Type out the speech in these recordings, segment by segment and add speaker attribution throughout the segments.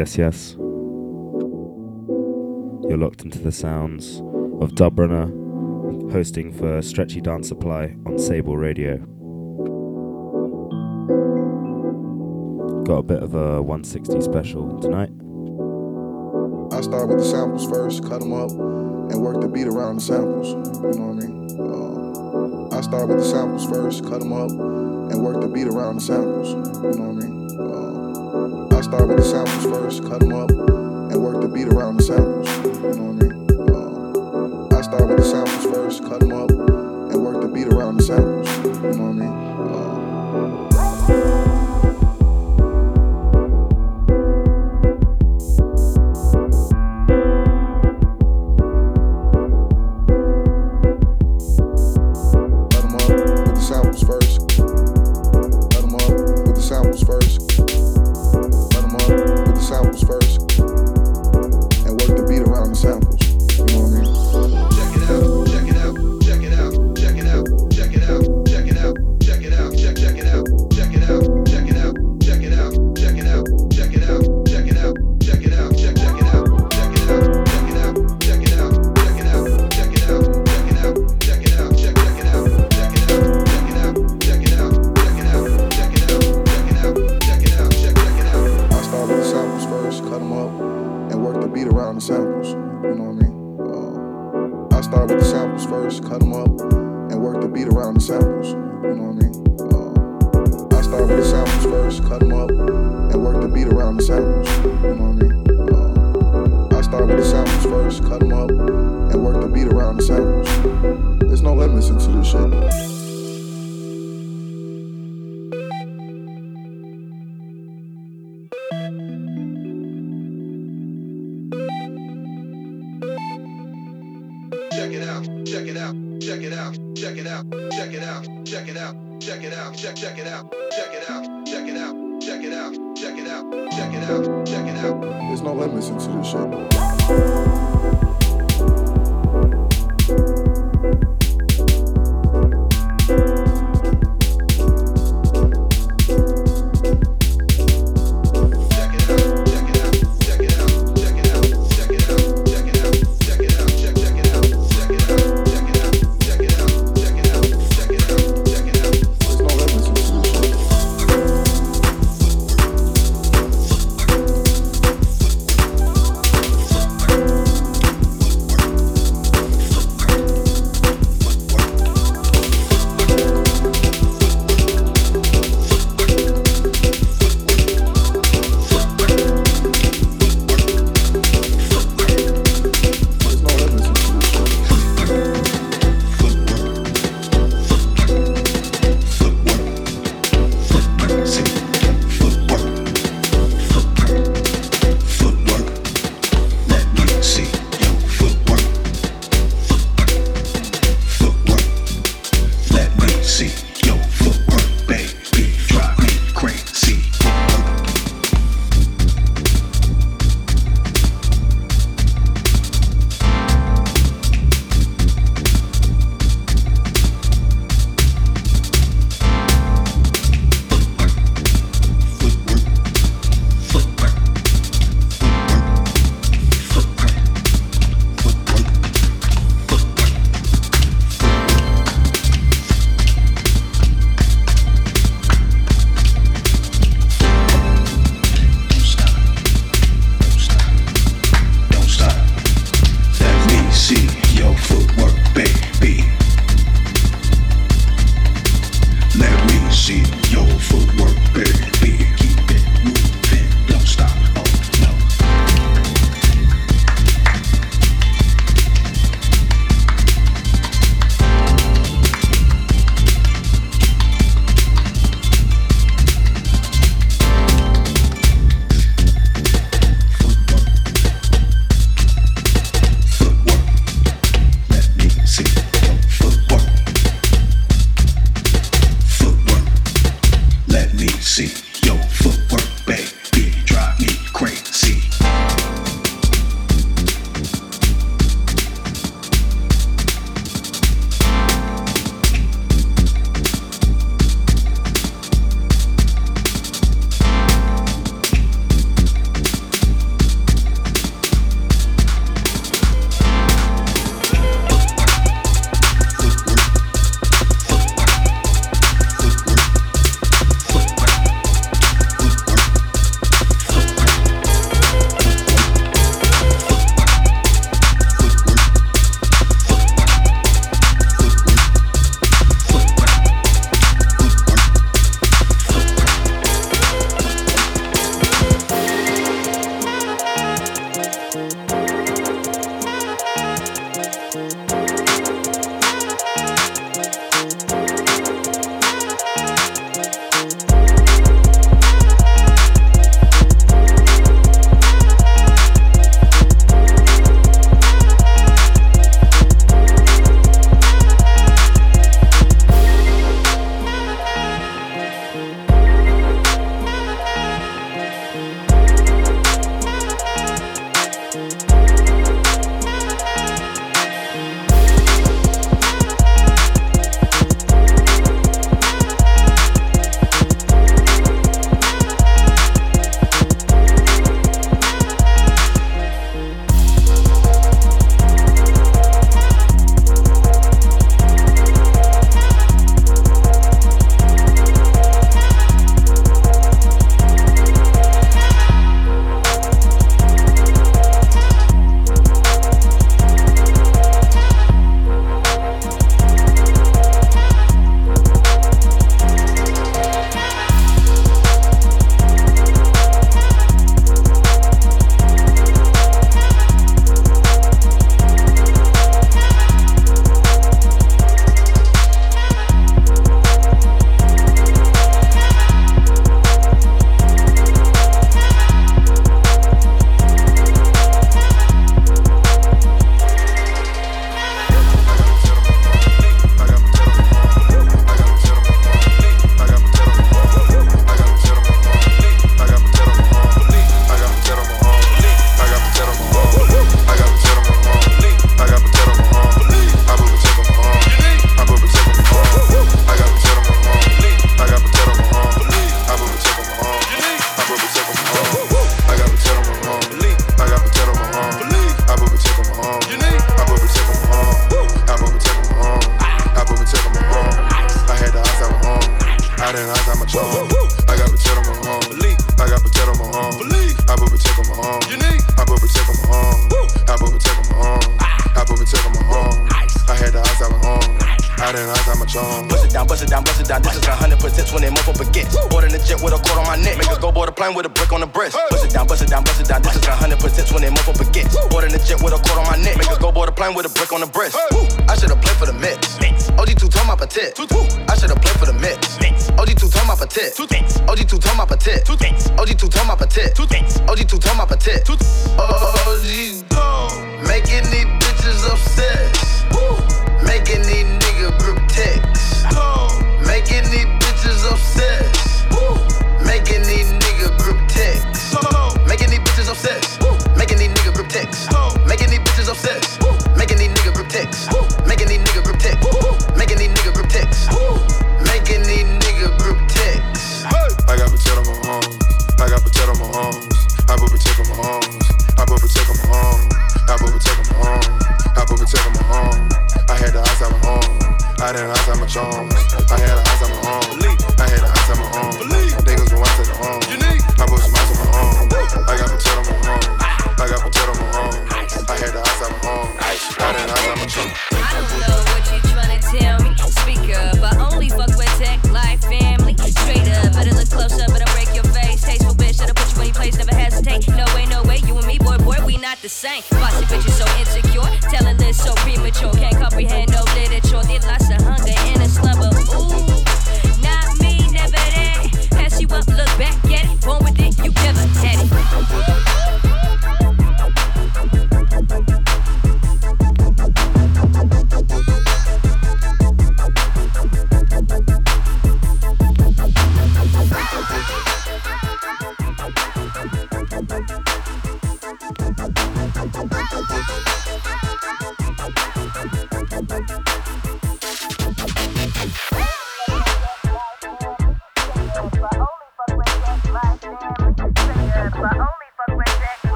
Speaker 1: Yes, yes. You're locked into the sounds of Dubrunner hosting for Stretchy Dance Supply on Sable Radio. Got a bit of a 160 special tonight.
Speaker 2: I start with the samples first, cut them up, and work the beat around the samples. You know what I mean? Uh, I start with the samples first, cut them up, and work the beat around the samples. You know what I mean? start with the samples first, cut them up, and work the beat around the samples. You know what I mean? Um, I start with the samples first, cut them up, and work the beat around the samples. You know what I mean?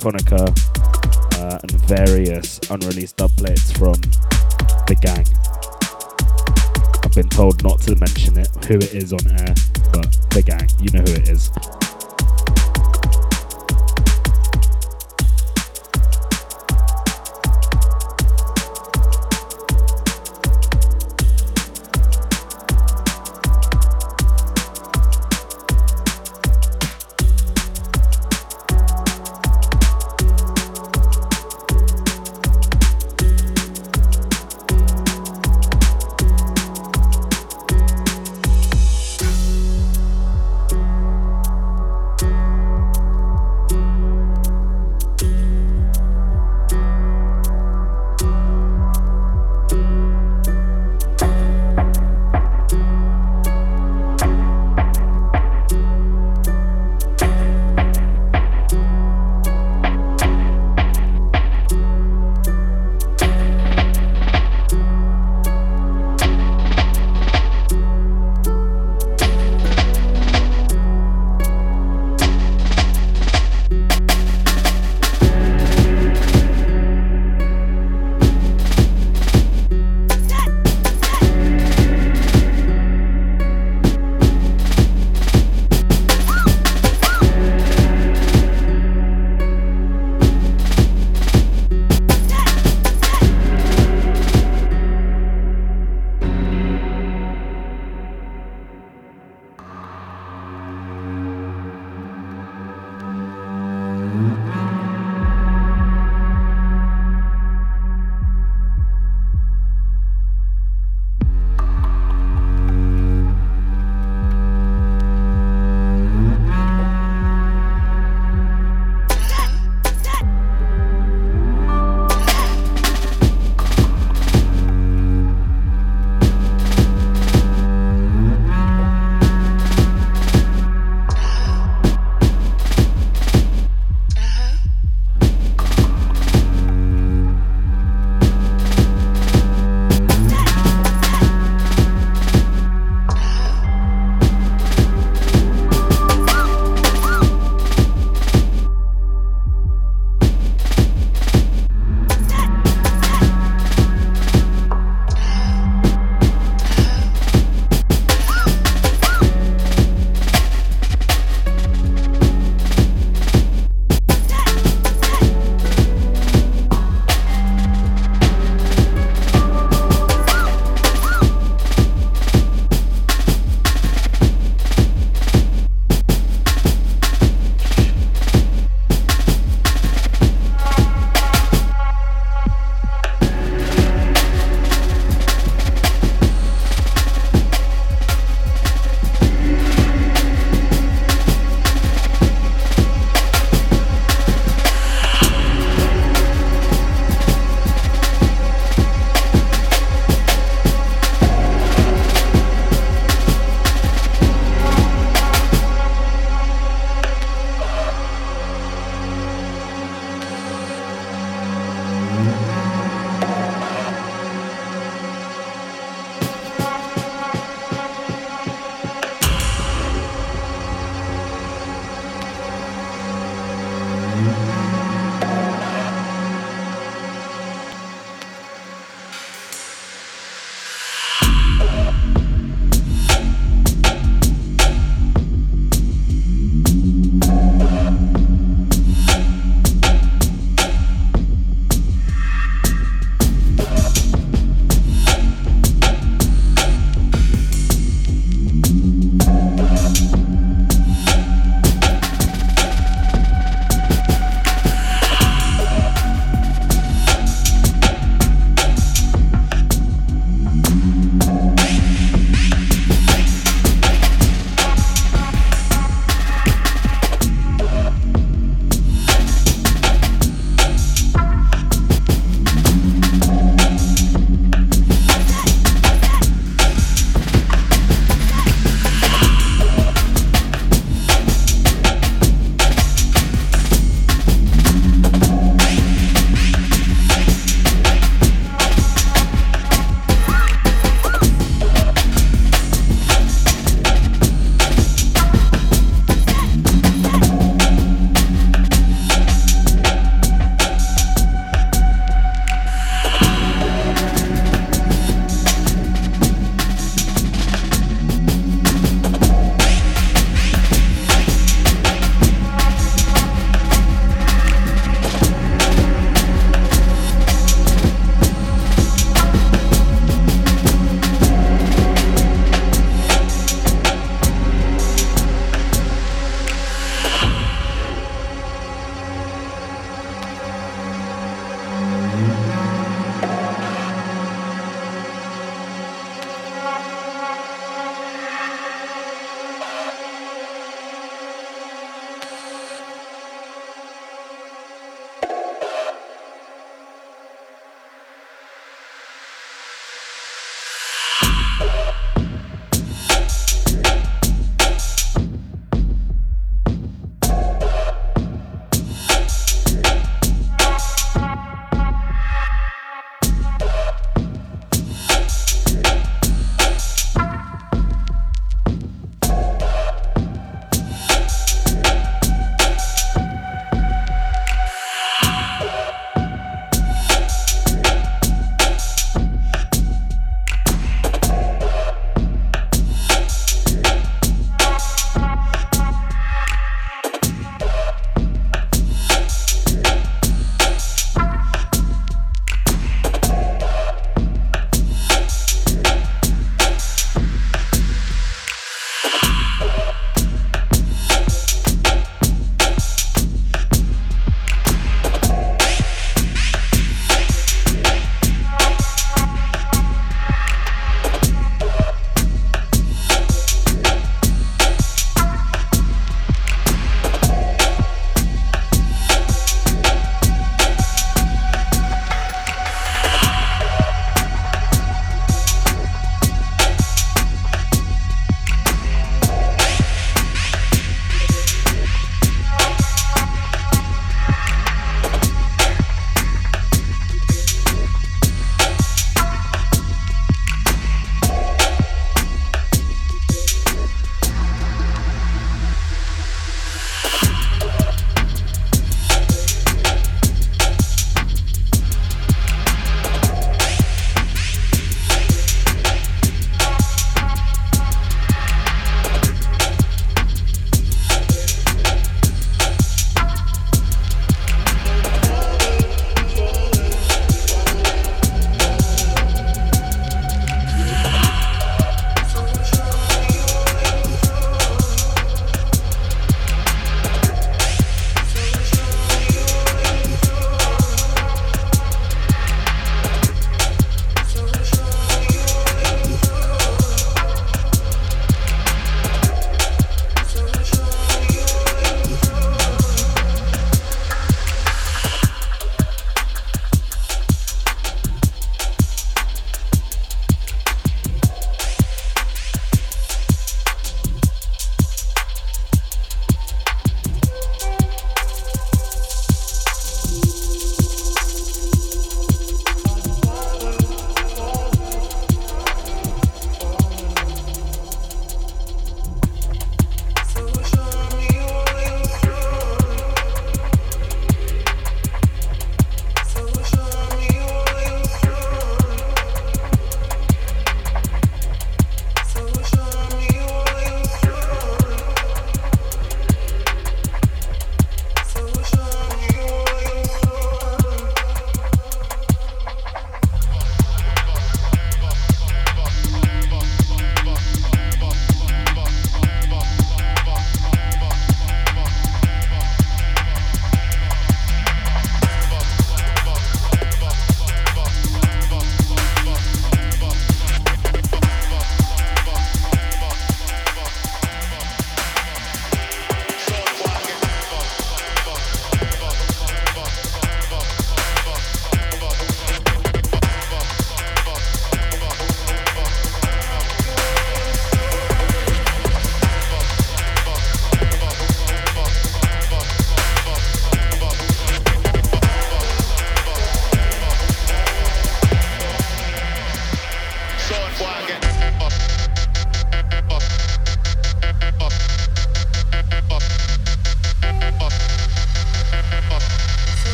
Speaker 2: Astrophonica,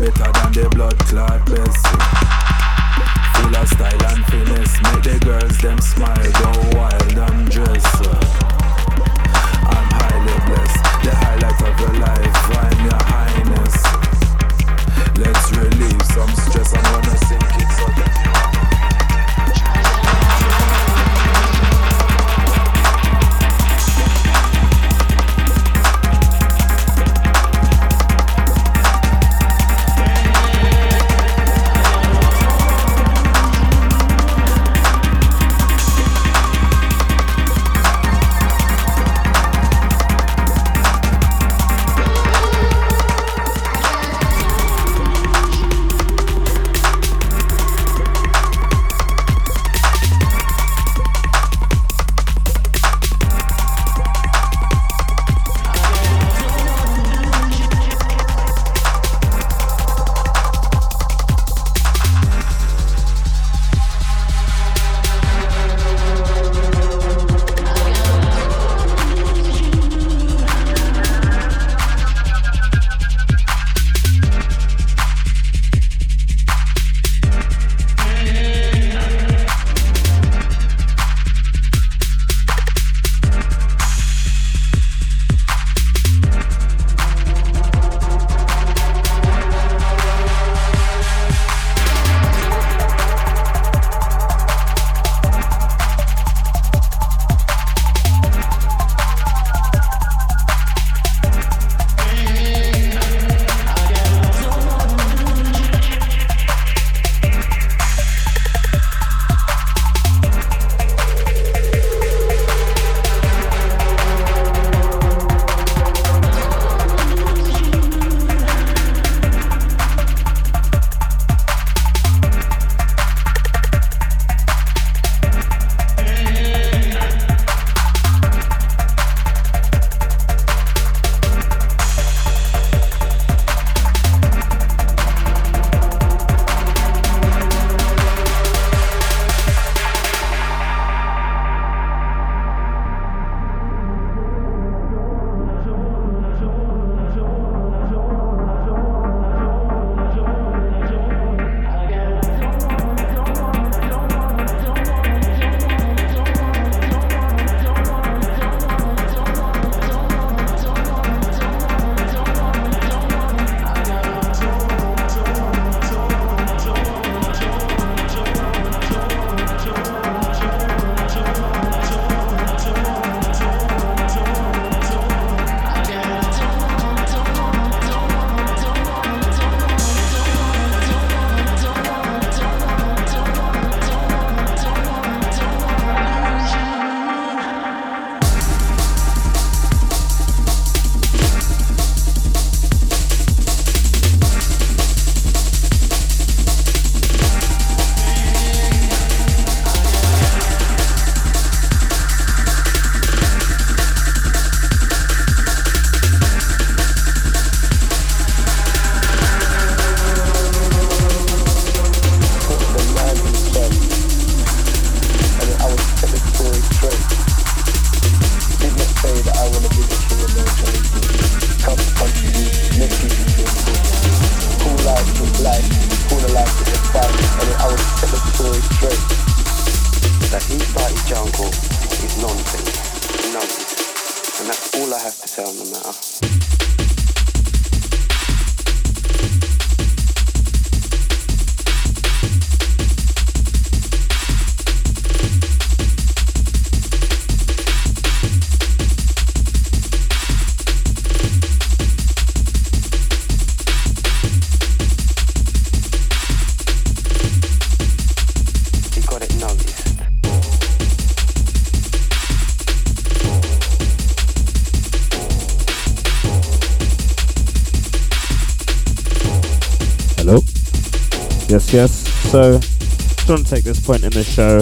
Speaker 2: Better than the blood clot Bessie Full of style and
Speaker 3: finesse Make the girls them smile Go
Speaker 4: wild and
Speaker 1: dress I'm highly blessed The highlight of your life I'm your highness. Let's relieve some stress I'm gonna sink it so Yes. So, just want to take this point in the show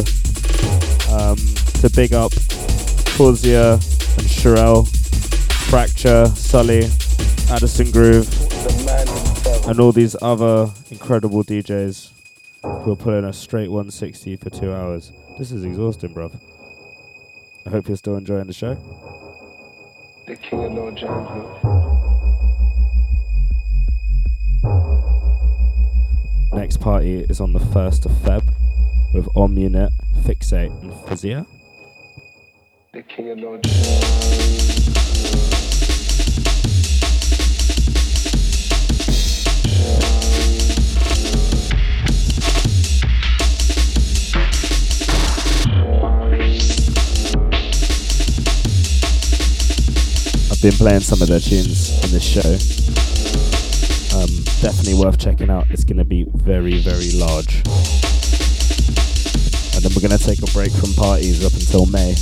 Speaker 1: um, to big up Corsia and Sherelle, Fracture, Sully, Addison Groove, and all these other incredible DJs who are pulling a straight 160 for two hours. This is exhausting, bruv. I hope you're still enjoying the show.
Speaker 5: The king of jungle.
Speaker 1: Next party is on the 1st of Feb with Om Unit, Fixate, and Physia.
Speaker 5: The king of.
Speaker 1: I've been playing some of their tunes in this show. Definitely worth checking out. It's going to be very, very large. And then we're going to take a break from parties up until May.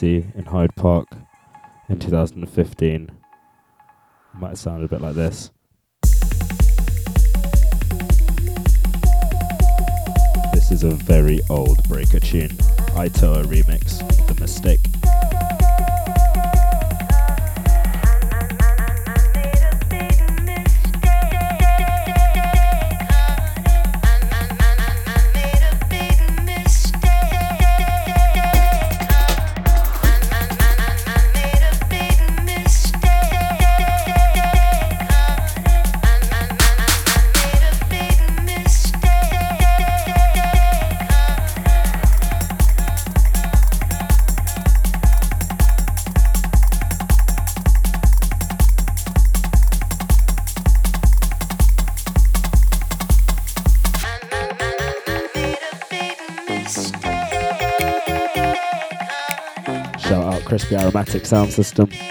Speaker 1: Party in Hyde Park in mm. 2015, it might have sounded a bit like this. This is a very old Breaka tune. Itoa remix, Crispy Aromatic Sound System.